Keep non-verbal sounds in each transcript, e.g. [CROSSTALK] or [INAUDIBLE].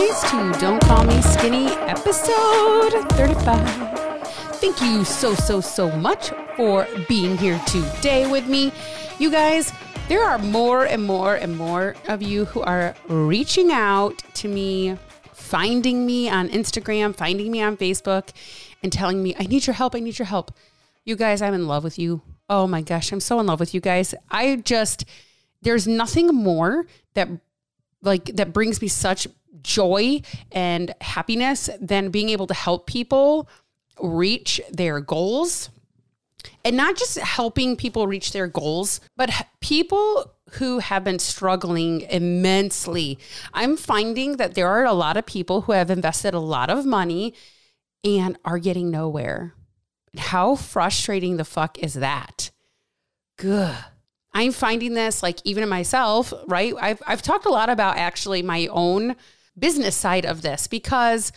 to Don't Call Me Skinny episode 35. Thank you so, so, so much for being here today with me. You guys, there are more and more and more of you who are reaching out to me, finding me on Instagram, finding me on Facebook, and telling me, I need your help. I need your help. You guys, I'm in love with you. Oh my gosh, I'm so in love with you guys. I just, there's nothing more that like that brings me such joy and happiness than being able to help people reach their goals and not just helping people reach their goals, but people who have been struggling immensely. I'm finding that there are a lot of people who have invested a lot of money and are getting nowhere. How frustrating the fuck is that? Good. I'm finding this like even in myself, right? I've I've talked a lot about actually my own business side of this because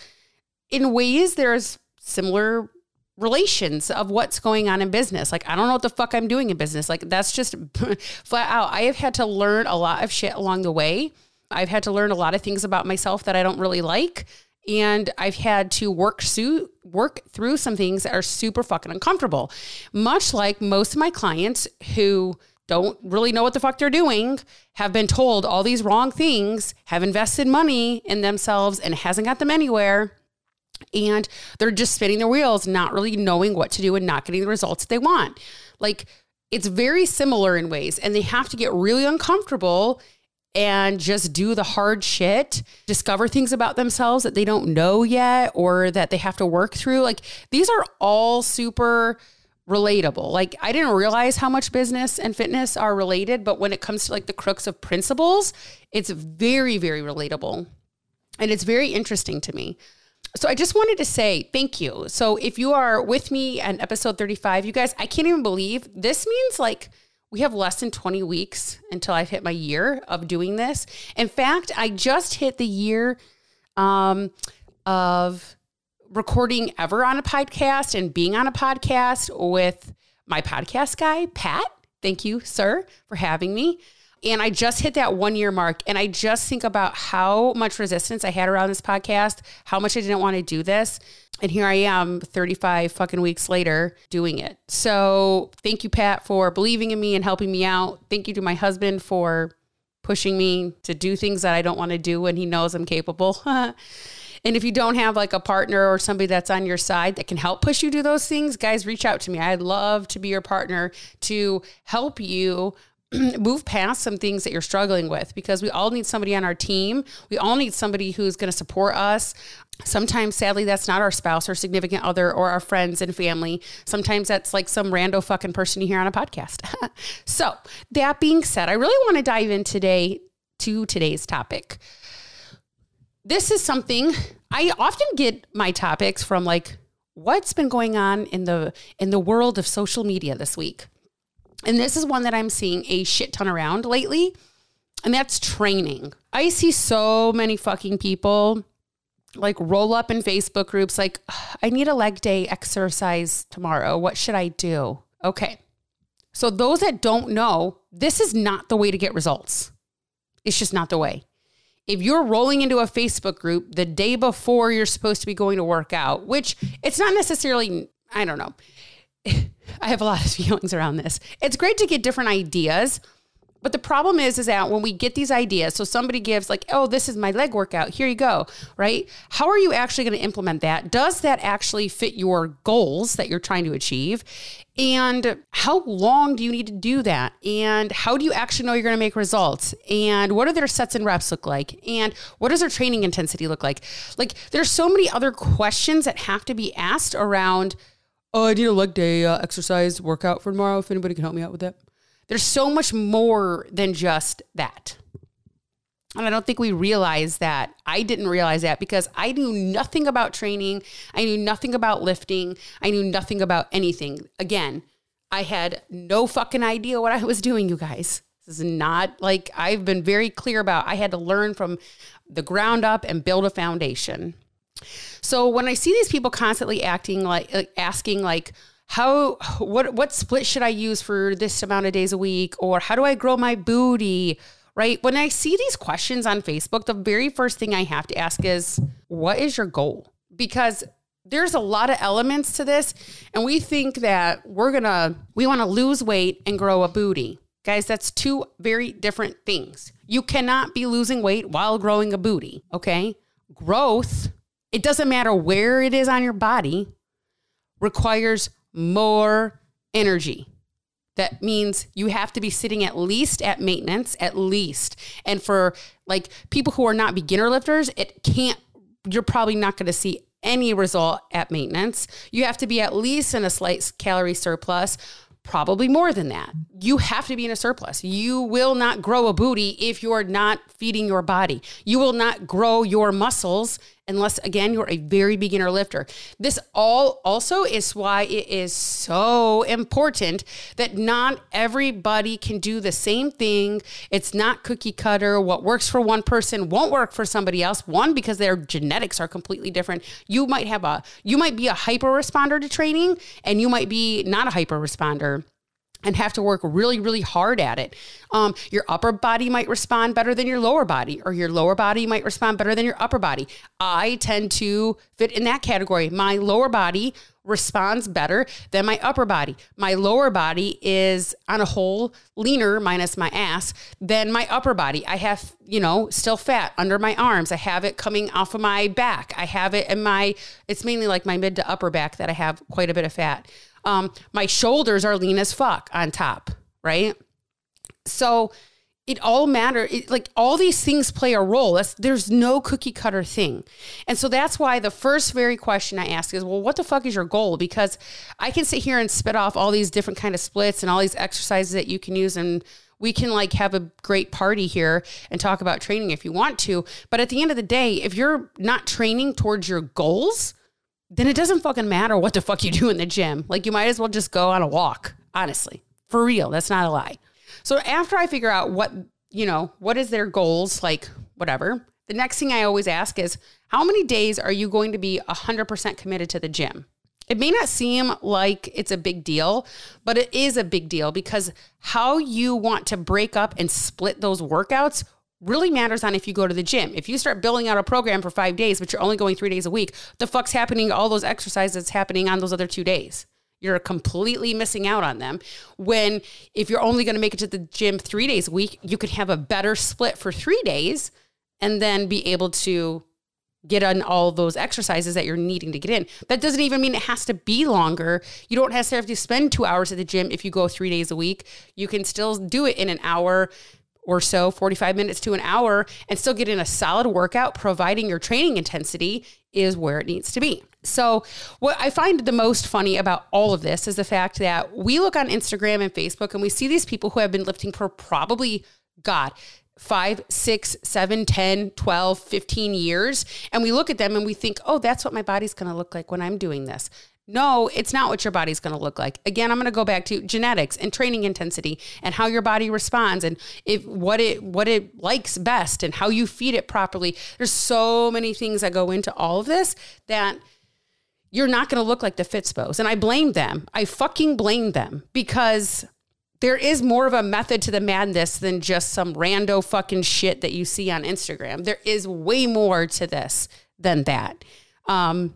in ways there's similar relations of what's going on in business. Like I don't know what the fuck I'm doing in business. Like that's just [LAUGHS] flat out. I have had to learn a lot of shit along the way. I've had to learn a lot of things about myself that I don't really like and I've had to work through work through some things that are super fucking uncomfortable. Much like most of my clients who don't really know what the fuck they're doing, have been told all these wrong things, have invested money in themselves and hasn't got them anywhere. And they're just spinning their wheels, not really knowing what to do and not getting the results they want. Like it's very similar in ways, and they have to get really uncomfortable and just do the hard shit, discover things about themselves that they don't know yet or that they have to work through. Like these are all super relatable. Like I didn't realize how much business and fitness are related, but when it comes to like the crux of principles, it's very very relatable. And it's very interesting to me. So I just wanted to say thank you. So if you are with me on episode 35, you guys, I can't even believe this means like we have less than 20 weeks until I've hit my year of doing this. In fact, I just hit the year um, of recording ever on a podcast and being on a podcast with my podcast guy, Pat. Thank you, sir, for having me. And I just hit that one year mark. And I just think about how much resistance I had around this podcast, how much I didn't want to do this. And here I am 35 fucking weeks later doing it. So thank you, Pat, for believing in me and helping me out. Thank you to my husband for pushing me to do things that I don't want to do when he knows I'm capable. [LAUGHS] And if you don't have like a partner or somebody that's on your side that can help push you do those things, guys, reach out to me. I'd love to be your partner to help you [CLEARS THROAT] move past some things that you're struggling with because we all need somebody on our team. We all need somebody who's going to support us. Sometimes, sadly, that's not our spouse or significant other or our friends and family. Sometimes that's like some rando fucking person you hear on a podcast. [LAUGHS] so, that being said, I really want to dive in today to today's topic this is something I often get my topics from like what's been going on in the in the world of social media this week. And this is one that I'm seeing a shit ton around lately, and that's training. I see so many fucking people like roll up in Facebook groups like I need a leg day exercise tomorrow. What should I do? Okay. So those that don't know, this is not the way to get results. It's just not the way if you're rolling into a Facebook group the day before you're supposed to be going to work out, which it's not necessarily, I don't know. [LAUGHS] I have a lot of [LAUGHS] feelings around this. It's great to get different ideas, but the problem is, is that when we get these ideas, so somebody gives like, oh, this is my leg workout, here you go, right? How are you actually going to implement that? Does that actually fit your goals that you're trying to achieve? And how long do you need to do that? And how do you actually know you're going to make results? And what do their sets and reps look like? And what does their training intensity look like? Like, there's so many other questions that have to be asked around. Oh, I need a leg day uh, exercise workout for tomorrow. If anybody can help me out with that, there's so much more than just that. And I don't think we realize that. I didn't realize that because I knew nothing about training. I knew nothing about lifting. I knew nothing about anything. Again, I had no fucking idea what I was doing, you guys. This is not like I've been very clear about. I had to learn from the ground up and build a foundation. So when I see these people constantly acting like asking like how what what split should I use for this amount of days a week or how do I grow my booty right? When I see these questions on Facebook, the very first thing I have to ask is, what is your goal? Because there's a lot of elements to this, and we think that we're gonna, we wanna lose weight and grow a booty. Guys, that's two very different things. You cannot be losing weight while growing a booty, okay? Growth, it doesn't matter where it is on your body, requires more energy. That means you have to be sitting at least at maintenance, at least. And for like people who are not beginner lifters, it can't, you're probably not going to see any result at maintenance. You have to be at least in a slight calorie surplus probably more than that. You have to be in a surplus. You will not grow a booty if you're not feeding your body. You will not grow your muscles unless again you're a very beginner lifter. This all also is why it is so important that not everybody can do the same thing. It's not cookie cutter. What works for one person won't work for somebody else. One because their genetics are completely different. You might have a you might be a hyper responder to training and you might be not a hyper responder and have to work really, really hard at it. Um, your upper body might respond better than your lower body, or your lower body might respond better than your upper body. I tend to fit in that category. My lower body responds better than my upper body. My lower body is on a whole leaner minus my ass than my upper body. I have, you know, still fat under my arms. I have it coming off of my back. I have it in my it's mainly like my mid to upper back that I have quite a bit of fat. Um, my shoulders are lean as fuck on top, right? So it all matter. It, like all these things play a role. That's, there's no cookie cutter thing. And so that's why the first very question I ask is, well, what the fuck is your goal? Because I can sit here and spit off all these different kind of splits and all these exercises that you can use and we can like have a great party here and talk about training if you want to. But at the end of the day, if you're not training towards your goals, then it doesn't fucking matter what the fuck you do in the gym. Like you might as well just go on a walk, honestly. For real, that's not a lie. So after I figure out what, you know, what is their goals, like whatever, the next thing I always ask is how many days are you going to be 100% committed to the gym? It may not seem like it's a big deal, but it is a big deal because how you want to break up and split those workouts really matters on if you go to the gym. If you start building out a program for five days, but you're only going three days a week, the fuck's happening all those exercises happening on those other two days? You're completely missing out on them. When if you're only going to make it to the gym three days a week, you could have a better split for three days and then be able to get on all those exercises that you're needing to get in. That doesn't even mean it has to be longer. You don't necessarily have to spend two hours at the gym if you go three days a week. You can still do it in an hour or so, 45 minutes to an hour, and still get in a solid workout, providing your training intensity is where it needs to be. So, what I find the most funny about all of this is the fact that we look on Instagram and Facebook and we see these people who have been lifting for probably, God, five, six, seven, 10, 12, 15 years. And we look at them and we think, oh, that's what my body's going to look like when I'm doing this. No, it's not what your body's going to look like. Again, I'm going to go back to genetics and training intensity and how your body responds and if what it what it likes best and how you feed it properly. There's so many things that go into all of this that you're not going to look like the Fitspos. And I blame them. I fucking blame them because there is more of a method to the madness than just some rando fucking shit that you see on Instagram. There is way more to this than that. Um,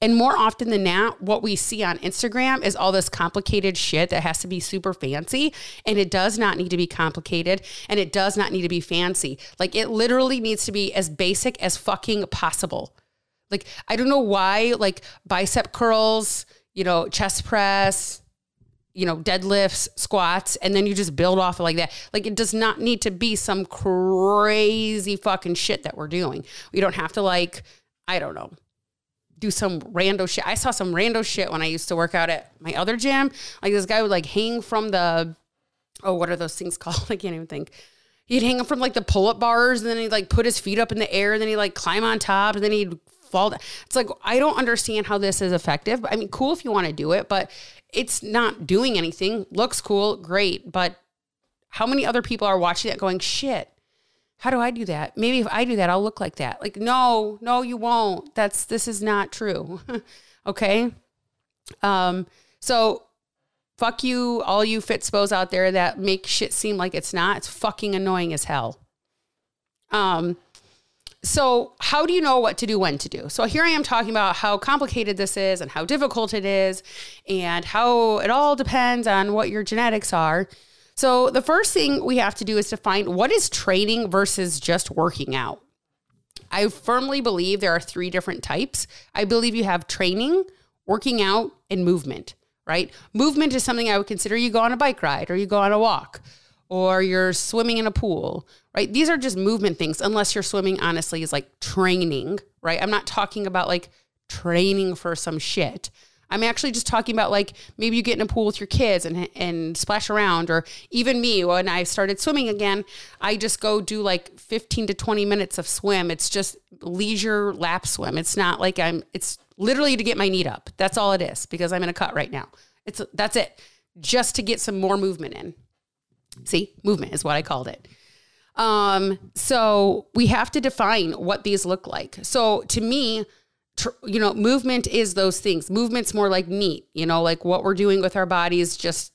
and more often than not, what we see on Instagram is all this complicated shit that has to be super fancy. And it does not need to be complicated and it does not need to be fancy. Like it literally needs to be as basic as fucking possible. Like, I don't know why, like bicep curls, you know, chest press, you know, deadlifts, squats, and then you just build off of like that. Like it does not need to be some crazy fucking shit that we're doing. We don't have to like, I don't know, do some rando shit. I saw some rando shit when I used to work out at my other gym. Like this guy would like hang from the oh, what are those things [LAUGHS] called? I can't even think. He'd hang from like the pull-up bars, and then he'd like put his feet up in the air, and then he'd like climb on top, and then he'd fall down. It's like I don't understand how this is effective. I mean, cool if you want to do it, but it's not doing anything. Looks cool, great, but how many other people are watching that going, shit, how do I do that? Maybe if I do that, I'll look like that. Like, no, no, you won't. That's this is not true. [LAUGHS] okay. Um, so fuck you, all you fit fitspos out there that make shit seem like it's not. It's fucking annoying as hell. Um, so how do you know what to do when to do? So here I am talking about how complicated this is and how difficult it is and how it all depends on what your genetics are. So the first thing we have to do is to find what is training versus just working out. I firmly believe there are three different types. I believe you have training, working out, and movement, right? Movement is something I would consider you go on a bike ride or you go on a walk or you're swimming in a pool, right? These are just movement things, unless you're swimming, honestly, is like training, right? I'm not talking about like training for some shit. I'm actually just talking about like maybe you get in a pool with your kids and and splash around, or even me when I started swimming again, I just go do like 15 to 20 minutes of swim. It's just leisure lap swim. It's not like I'm. It's literally to get my NEAT up. That's all it is because I'm in a cut right now. It's that's it, just to get some more movement in. See, movement is what I called it. Um, so we have to define what these look like. So to me, tr- you know, movement is those things. Movement's more like NEAT, you know, like what we're doing with our bodies just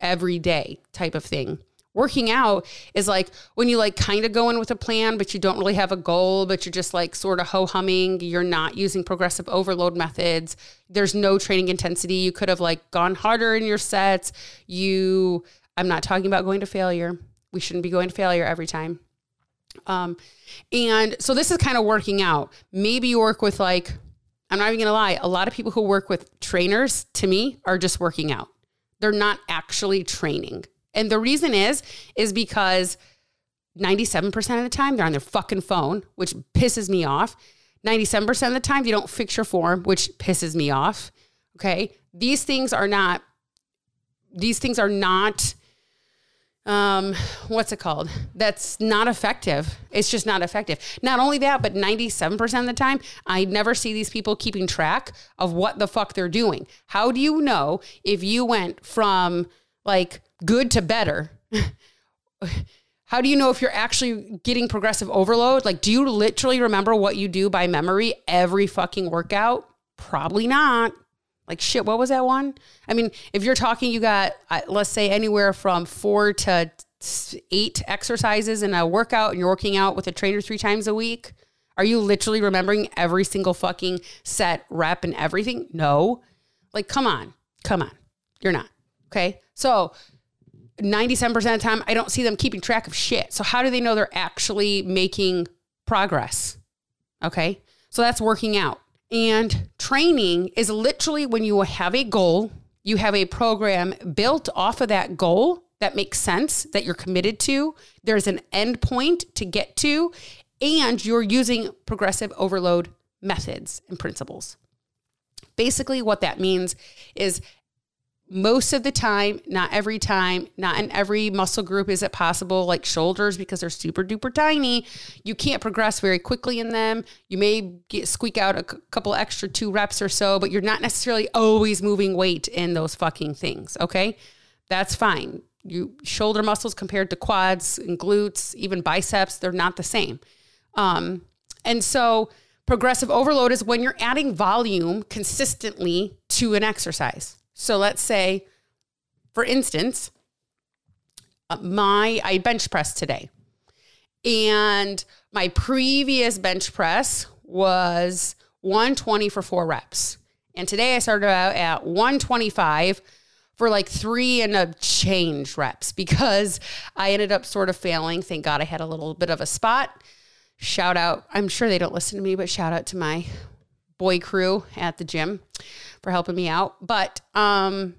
every day type of thing. Working out is like when you like kind of go in with a plan, but you don't really have a goal, but you're just like sort of ho humming. You're not using progressive overload methods. There's no training intensity. You could have like gone harder in your sets. You I'm not talking about going to failure. We shouldn't be going to failure every time. Um, and so this is kind of working out. Maybe you work with like, I'm not even gonna lie, a lot of people who work with trainers to me are just working out. They're not actually training. And the reason is, is because 97% of the time they're on their fucking phone, which pisses me off. 97% of the time they don't fix your form, which pisses me off. Okay. These things are not, these things are not um, what's it called? That's not effective. It's just not effective. Not only that, but 97% of the time, I never see these people keeping track of what the fuck they're doing. How do you know if you went from like good to better? [LAUGHS] How do you know if you're actually getting progressive overload? Like, do you literally remember what you do by memory every fucking workout? Probably not. Like shit, what was that one? I mean, if you're talking, you got uh, let's say anywhere from four to eight exercises in a workout, and you're working out with a trainer three times a week. Are you literally remembering every single fucking set, rep, and everything? No. Like, come on, come on, you're not. Okay, so 97% of the time, I don't see them keeping track of shit. So how do they know they're actually making progress? Okay, so that's working out. And training is literally when you have a goal, you have a program built off of that goal that makes sense, that you're committed to. There's an end point to get to, and you're using progressive overload methods and principles. Basically, what that means is most of the time, not every time, not in every muscle group is it possible, like shoulders, because they're super duper tiny. You can't progress very quickly in them. You may get, squeak out a c- couple extra two reps or so, but you're not necessarily always moving weight in those fucking things. Okay. That's fine. You shoulder muscles compared to quads and glutes, even biceps, they're not the same. Um, and so progressive overload is when you're adding volume consistently to an exercise. So let's say, for instance, uh, my I bench press today, and my previous bench press was 120 for four reps, and today I started out at 125 for like three and a change reps because I ended up sort of failing. Thank God I had a little bit of a spot. Shout out, I'm sure they don't listen to me, but shout out to my boy crew at the gym for helping me out. But um,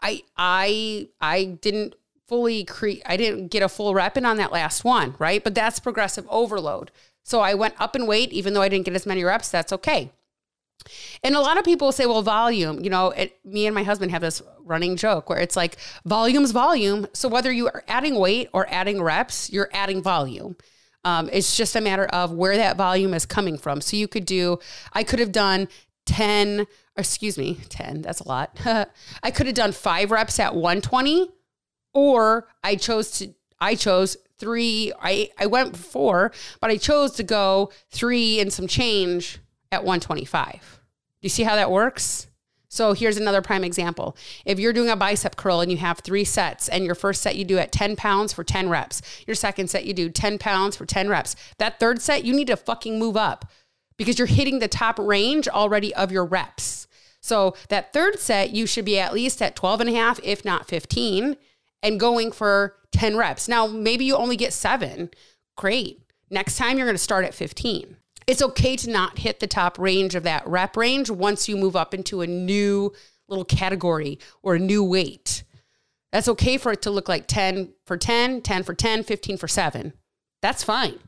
I I I didn't fully create. I didn't get a full rep in on that last one, right? But that's progressive overload. So I went up in weight, even though I didn't get as many reps. That's okay. And a lot of people say, well, volume, you know, it, me and my husband have this running joke where it's like volume's volume. So whether you are adding weight or adding reps, you're adding volume. Um, it's just a matter of where that volume is coming from. So you could do, I could have done 10, excuse me, 10, that's a lot. [LAUGHS] I could have done five reps at 120, or I chose to, I chose three, I, I went four, but I chose to go three and some change at 125. Do you see how that works? So here's another prime example. If you're doing a bicep curl and you have three sets, and your first set you do at 10 pounds for 10 reps, your second set you do 10 pounds for 10 reps, that third set you need to fucking move up because you're hitting the top range already of your reps. So that third set, you should be at least at 12 and a half, if not 15, and going for 10 reps. Now, maybe you only get seven. Great. Next time, you're going to start at 15 it's okay to not hit the top range of that rep range once you move up into a new little category or a new weight. That's okay for it to look like 10 for 10, 10 for 10, 15 for 7. That's fine.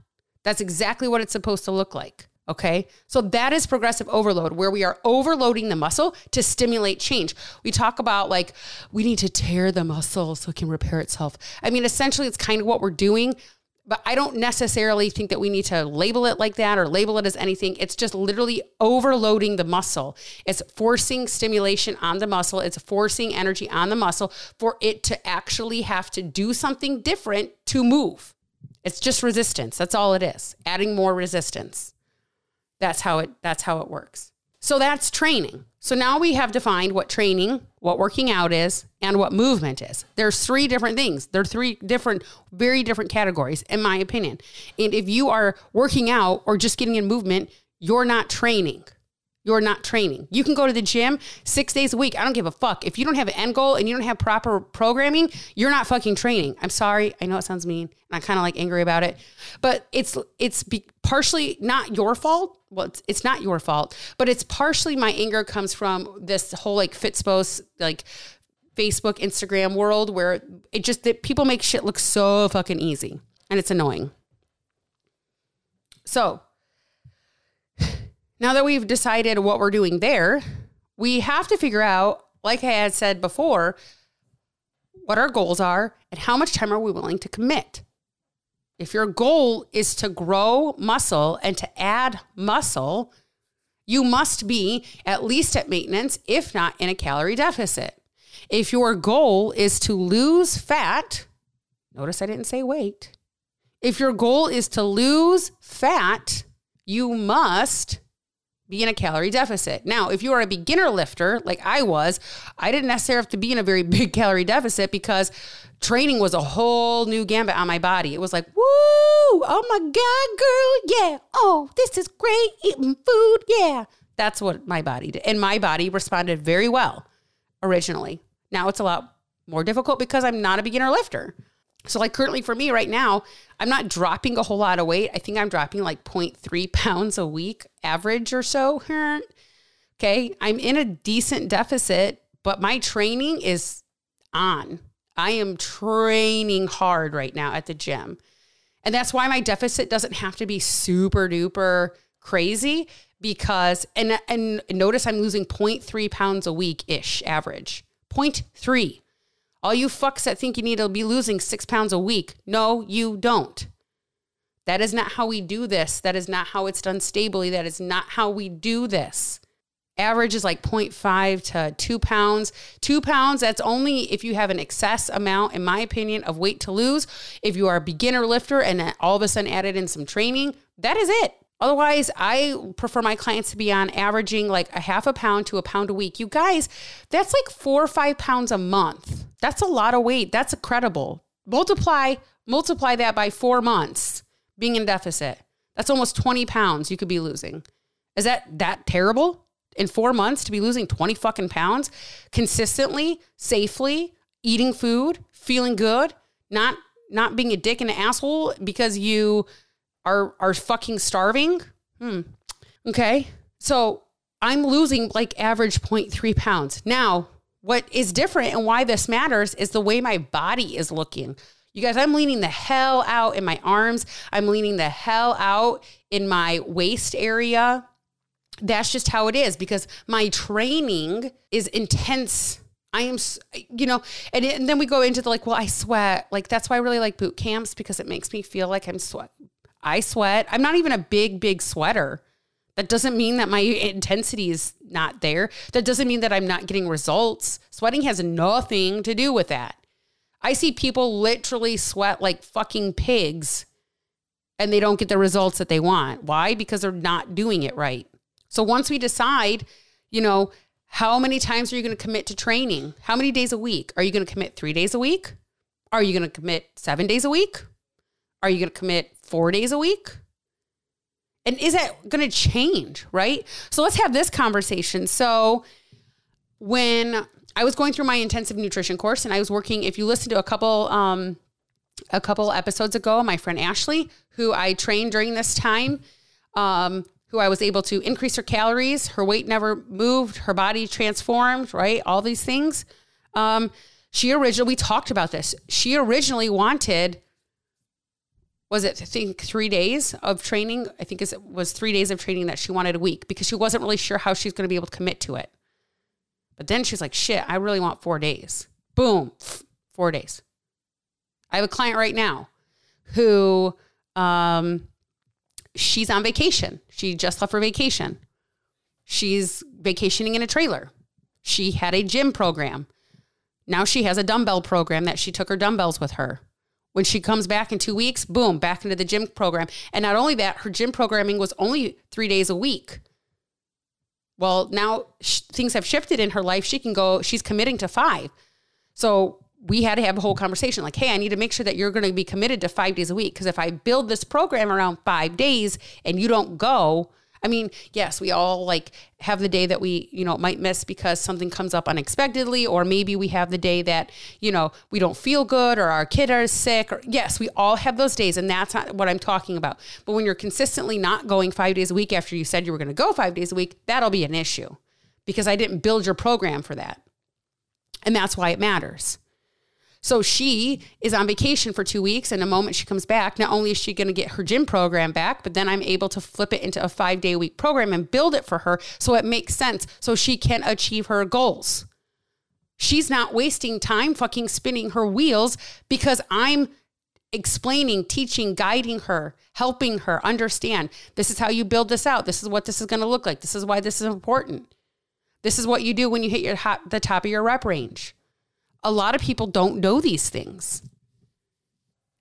That's exactly what it's supposed to look like. Okay. So that is progressive overload where we are overloading the muscle to stimulate change. We talk about like we need to tear the muscle so it can repair itself. I mean, essentially, it's kind of what we're doing, but I don't necessarily think that we need to label it like that or label it as anything. It's just literally overloading the muscle. It's forcing stimulation on the muscle, it's forcing energy on the muscle for it to actually have to do something different to move. It's just resistance. That's all it is. Adding more resistance. That's how it that's how it works. So that's training. So now we have defined what training, what working out is, and what movement is. There's three different things. There are three different, very different categories, in my opinion. And if you are working out or just getting in movement, you're not training. You're not training. You can go to the gym six days a week. I don't give a fuck. If you don't have an end goal and you don't have proper programming, you're not fucking training. I'm sorry. I know it sounds mean. And I kind of like angry about it, but it's it's be partially not your fault. Well, it's, it's not your fault, but it's partially my anger comes from this whole like Fitspos like Facebook, Instagram world where it just that people make shit look so fucking easy and it's annoying. So now that we've decided what we're doing there, we have to figure out, like I had said before, what our goals are and how much time are we willing to commit. If your goal is to grow muscle and to add muscle, you must be at least at maintenance, if not in a calorie deficit. If your goal is to lose fat, notice I didn't say weight. If your goal is to lose fat, you must be in a calorie deficit. Now, if you are a beginner lifter like I was, I didn't necessarily have to be in a very [LAUGHS] big calorie deficit because training was a whole new gambit on my body. It was like, woo, oh my God, girl, yeah. Oh, this is great eating food, yeah. That's what my body did. And my body responded very well originally. Now it's a lot more difficult because I'm not a beginner lifter. So, like currently for me right now, I'm not dropping a whole lot of weight. I think I'm dropping like 0.3 [LAUGHS] pounds a week, average or so. Okay. I'm in a decent deficit, but my training is on. I am training hard right now at the gym. And that's why my deficit doesn't have to be super duper crazy because, and, and notice I'm losing 0.3 pounds a week ish average. 0.3. All you fucks that think you need to be losing six pounds a week, no, you don't. That is not how we do this. That is not how it's done stably. That is not how we do this. Average is like 0.5 to two pounds. Two pounds, that's only if you have an excess amount, in my opinion, of weight to lose. If you are a beginner lifter and all of a sudden added in some training, that is it. Otherwise, I prefer my clients to be on averaging like a half a pound to a pound a week. You guys, that's like four or five pounds a month. That's a lot of weight. That's incredible. Multiply, multiply that by four months being in deficit. That's almost 20 pounds you could be losing. Is that that terrible? In four months to be losing 20 fucking pounds consistently, safely, eating food, feeling good, not not being a dick and an asshole because you are are fucking starving. Hmm. Okay. So I'm losing like average 0.3 pounds. Now, what is different and why this matters is the way my body is looking. You guys, I'm leaning the hell out in my arms. I'm leaning the hell out in my waist area. That's just how it is because my training is intense. I am, you know, and, it, and then we go into the like, well, I sweat. Like, that's why I really like boot camps because it makes me feel like I'm sweat, I sweat. I'm not even a big, big sweater. That doesn't mean that my intensity is not there. That doesn't mean that I'm not getting results. Sweating has nothing to do with that. I see people literally sweat like fucking pigs and they don't get the results that they want. Why? Because they're not doing it right. So once we decide, you know, How many times are you going to commit to training? How many days a week? Are you going to commit three days a week? Are you going to commit seven days a week? Are you going to commit four days a week? And is that going to change, right? So let's have this conversation. So when I was going through my intensive nutrition course and I was working, if you listen to a couple, um, a couple episodes ago, my friend Ashley, who I trained during this time, um, who I was able to increase her calories, her weight never moved, her body transformed, right? All these things. Um, she originally, we talked about this. She originally wanted, was it, I think, three days of training? I think it was three days of training that she wanted a week because she wasn't really sure how she's going to be able to commit to it. But then she's like, shit, I really want four days. Boom, four days. I have a client right now who um, she's on vacation. She just left for vacation. She's vacationing in a trailer. She had a gym program. Now she has a dumbbell program that she took her dumbbells with her. When she comes back in two weeks, boom, back into the gym program. And not only that, her gym programming was only three days a week. Well, now sh- things have shifted in her life. She can go, she's committing to five. So we had to have a whole conversation like, hey, I need to make sure that you're going to be committed to five days a week. Because if I build this program around five days and you don't go, I mean, yes, we all like have the day that we, you know, might miss because something comes up unexpectedly, or maybe we have the day that, you know, we don't feel good or our kid is sick. Or yes, we all have those days, and that's not what I'm talking about. But when you're consistently not going five days a week after you said you were going to go five days a week, that'll be an issue because I didn't build your program for that. And that's why it matters. So she is on vacation for two weeks. And the moment she comes back, not only is she going to get her gym program back, but then I'm able to flip it into a five day a week program and build it for her so it makes sense so she can achieve her goals. She's not wasting time fucking spinning her wheels because I'm explaining, teaching, guiding her, helping her understand this is how you build this out. This is what this is going to look like. This is why this is important. This is what you do when you hit your the top of your rep range a lot of people don't know these things.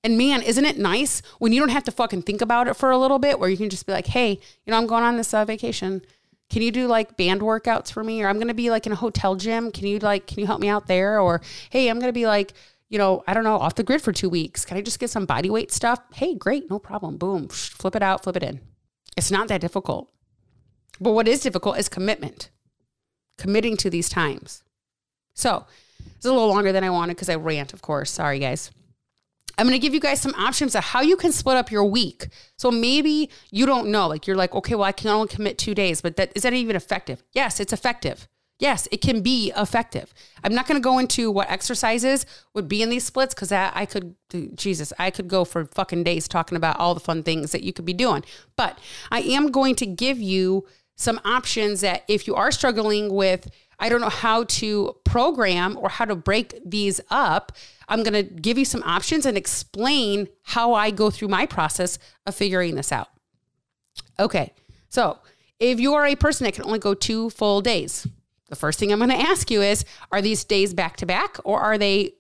And man, isn't it nice when you don't have to fucking think about it for a little bit, where you can just be like, hey, you know, I'm going on this uh, vacation. Can you do like band workouts for me? Or I'm going to be like in a hotel gym. Can you like, can you help me out there? Or hey, I'm going to be like, you know, I don't know, off the grid for two weeks. Can I just get some body weight stuff? Hey, great, no problem. Boom, flip it out, flip it in. It's not that difficult. But what is difficult is commitment, committing to these times. So it's a little longer than I wanted because I rant, of course. Sorry, guys. I'm going to give you guys some options of how you can split up your week. So maybe you don't know, like you're like, okay, well, I can only commit two days, but that is that even effective? Yes, it's effective. Yes, it can be effective. I'm not going to go into what exercises would be in these splits because I could, Jesus, I could go for fucking days talking about all the fun things that you could be doing. But I am going to give you some options that if you are struggling with I don't know how to program or how to break these up. I'm going to give you some options and explain how I go through my process of figuring this out. Okay, so if you are a person that can only go two full days, the first thing I'm going to ask you is Are these days back to back or are they,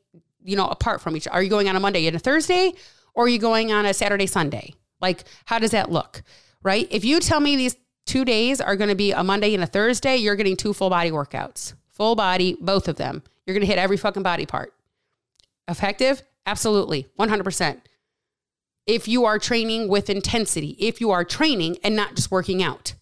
you know, apart from each other? Are you going on a Monday and a Thursday or are you going on a Saturday, Sunday? Like, how does that look? Right? If you tell me these two days are going to be a Monday and a Thursday, you're getting two full body workouts. Full body, both of them. You're going to hit every fucking body part. Effective? Absolutely. 100%. If you are training with intensity, if you are training and not just working out,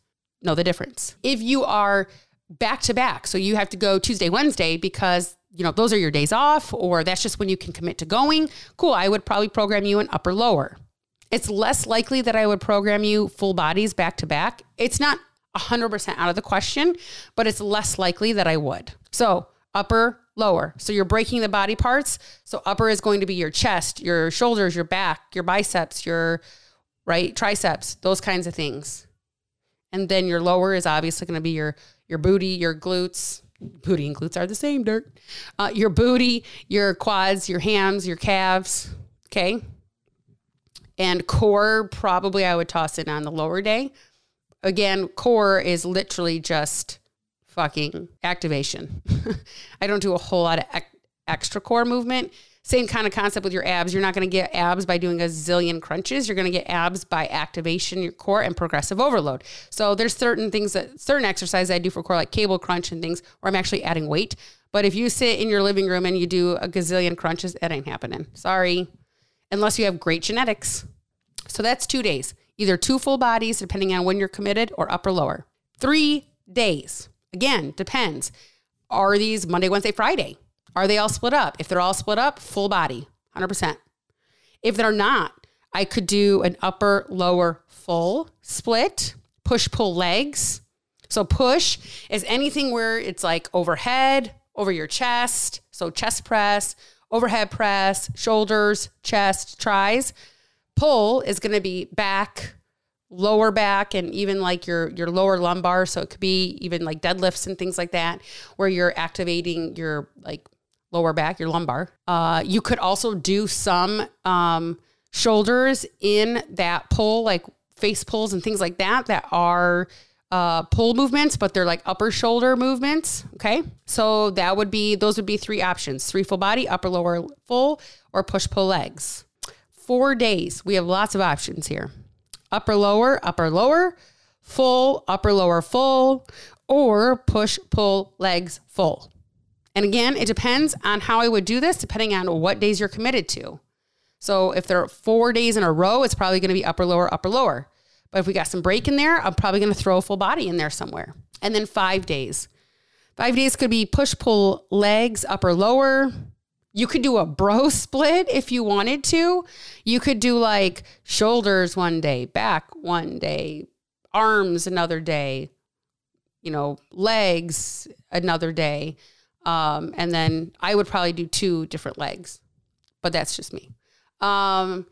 know the difference. If you are back to back, so you have to go Tuesday, Wednesday because you know those are your days off or that's just when you can commit to going, cool, I would probably program you an upper lower. It's less likely that I would program you full bodies back to back. It's not 100% out of the question, but it's less likely that I would. So, upper, lower. So, you're breaking the body parts. So, upper is going to be your chest, your shoulders, your back, your biceps, your right triceps, those kinds of things. And then your lower is obviously going to be your your booty, your glutes. Booty and glutes are the same, dirt. Uh, your booty, your quads, your hams, your calves. Okay. And core, probably I would toss it on the lower day. Again, core is literally just fucking activation. [LAUGHS] I don't do a whole lot of extra core movement. Same kind of concept with your abs. You're not going to get abs by doing a zillion crunches. You're going to get abs by activation your core and progressive overload. So there's certain things that certain exercises I do for core like cable crunch and things where I'm actually adding weight. But if you sit in your living room and you do a gazillion crunches, that ain't happening. Sorry. Unless you have great genetics. So that's 2 days. Either two full bodies depending on when you're committed or upper lower. 3 days. Again, depends. Are these Monday, Wednesday, Friday? Are they all split up? If they're all split up, full body, 100%. If they're not, I could do an upper lower full split, push pull legs. So push is anything where it's like overhead, over your chest. So chest press, overhead press, shoulders, chest, tries. Pull is going to be back, lower back and even like your your lower lumbar so it could be even like deadlifts and things like that where you're activating your like lower back, your lumbar. Uh, you could also do some um, shoulders in that pull, like face pulls and things like that, that are uh, pull movements, but they're like upper shoulder movements. Okay. So that would be, those would be three options three full body, upper, lower, full, or push pull legs. Four days. We have lots of options here upper, lower, upper, lower, full, upper, lower, full, or push pull legs full. And again, it depends on how I would do this, depending on what days you're committed to. So if there are four days in a row, it's probably going to be upper, lower, upper, lower. But if we got some break in there, I'm probably going to throw a full body in there somewhere. And then five days. Five days could be push, pull, legs, upper, lower. You could do a bro [LAUGHS] split if you wanted to. You could do like shoulders one day, back one day, arms another day, you know, legs another day. Um, and then I would probably do two different legs, but that's just me. Um,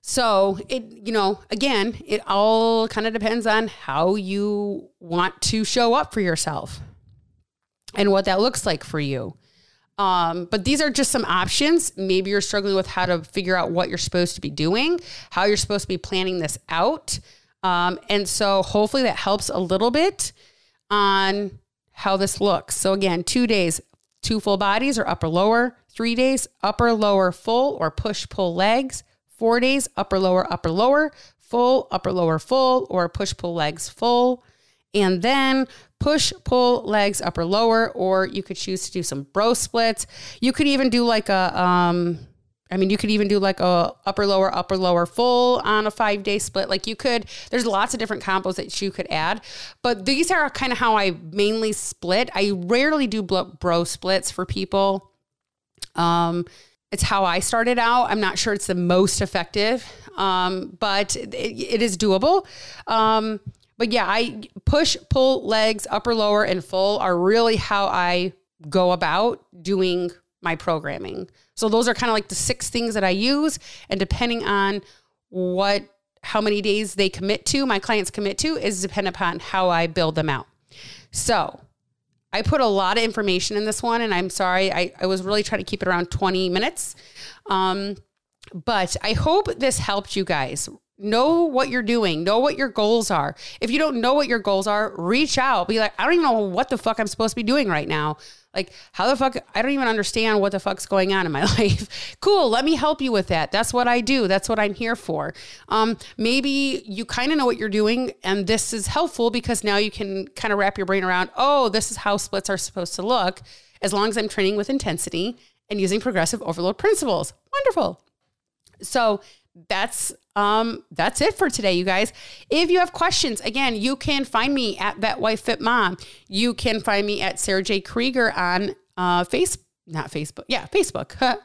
so it, you know, again, it all kind of depends on how you want to show up for yourself and what that looks like for you. Um, but these are just some options. Maybe you're struggling with how to figure out what you're supposed to be doing, how you're supposed to be planning this out. Um, and so hopefully that helps a little bit on how this looks. So again, two days, two full bodies or upper lower, three days, upper lower full or push pull legs, four days, upper lower, upper lower, full, upper lower full, or push pull legs full. And then push, pull, legs, upper, lower, or you could choose to do some bro splits. You could even do like a, um, I mean, you could even do like a upper lower upper lower full on a five day split. Like you could, there's lots of different combos that you could add, but these are kind of how I mainly split. I rarely do bro splits for people. Um, it's how I started out. I'm not sure it's the most effective, um, but it, it is doable. Um, but yeah, I push, pull, legs, upper, lower, and full are really how I go about doing my programming. So those are kind of like the six things that I use. And depending on what, how many days they commit to, my clients commit to, is dependent upon how I build them out. So I put a lot of information in this one, and I'm sorry, I, I was really trying to keep it around 20 minutes. Um, but I hope this helped you guys know what you're doing, know what your goals are. If you don't know what your goals are, reach out. Be like, I don't even know what the fuck I'm supposed to be doing right now. Like, how the fuck? I don't even understand what the fuck's going on in my [LAUGHS] life. cool. Let me help you with that. That's what I do. That's what I'm here for. Um, maybe you kind of know what you're doing, and this is helpful because now you can kind of wrap your brain around, oh, this is how splits are supposed to look as long as I'm training with intensity and using progressive overload principles. Wonderful. So that's um that's it for today you guys. If you have questions again you can find me at vet wife fit mom you can find me at sarah j. Krieger on uh face not facebook yeah facebook. [LAUGHS]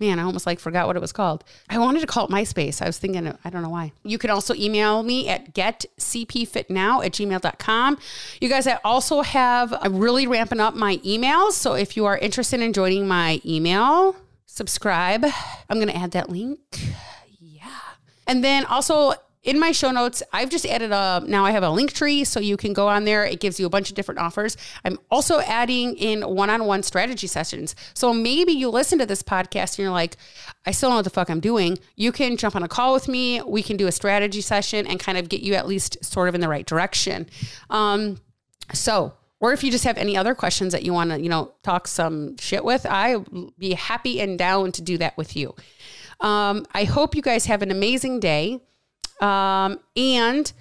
Man i almost like forgot what it was called. I wanted to call it myspace. I was thinking i don't know why. You can also email me at getcpfitnow at gmail.com you guys i also have i'm really ramping up my emails so if you are interested in joining my email subscribe. I'm going to add that link and then also in my show notes, I've just added a now I have a link tree so you can go on there. It gives you a bunch of different offers. I'm also adding in one-on-one strategy sessions. So maybe you listen to this podcast and you're like, I still don't know what the fuck I'm doing. You can jump on a call with me. We can do a strategy session and kind of get you at least sort of in the right direction. Um, so or if you just have any other questions that you want to, you know, talk some shit with, I be happy and down to do that with you. Um, I hope you guys have an amazing day. Um, and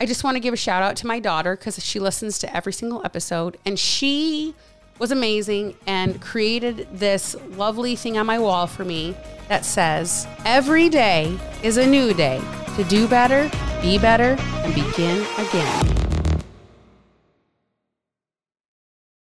I just want to give a shout out to my daughter because she listens to every single episode and she was amazing and created this lovely thing on my wall for me that says, Every day is a new day to do better, be better, and begin again.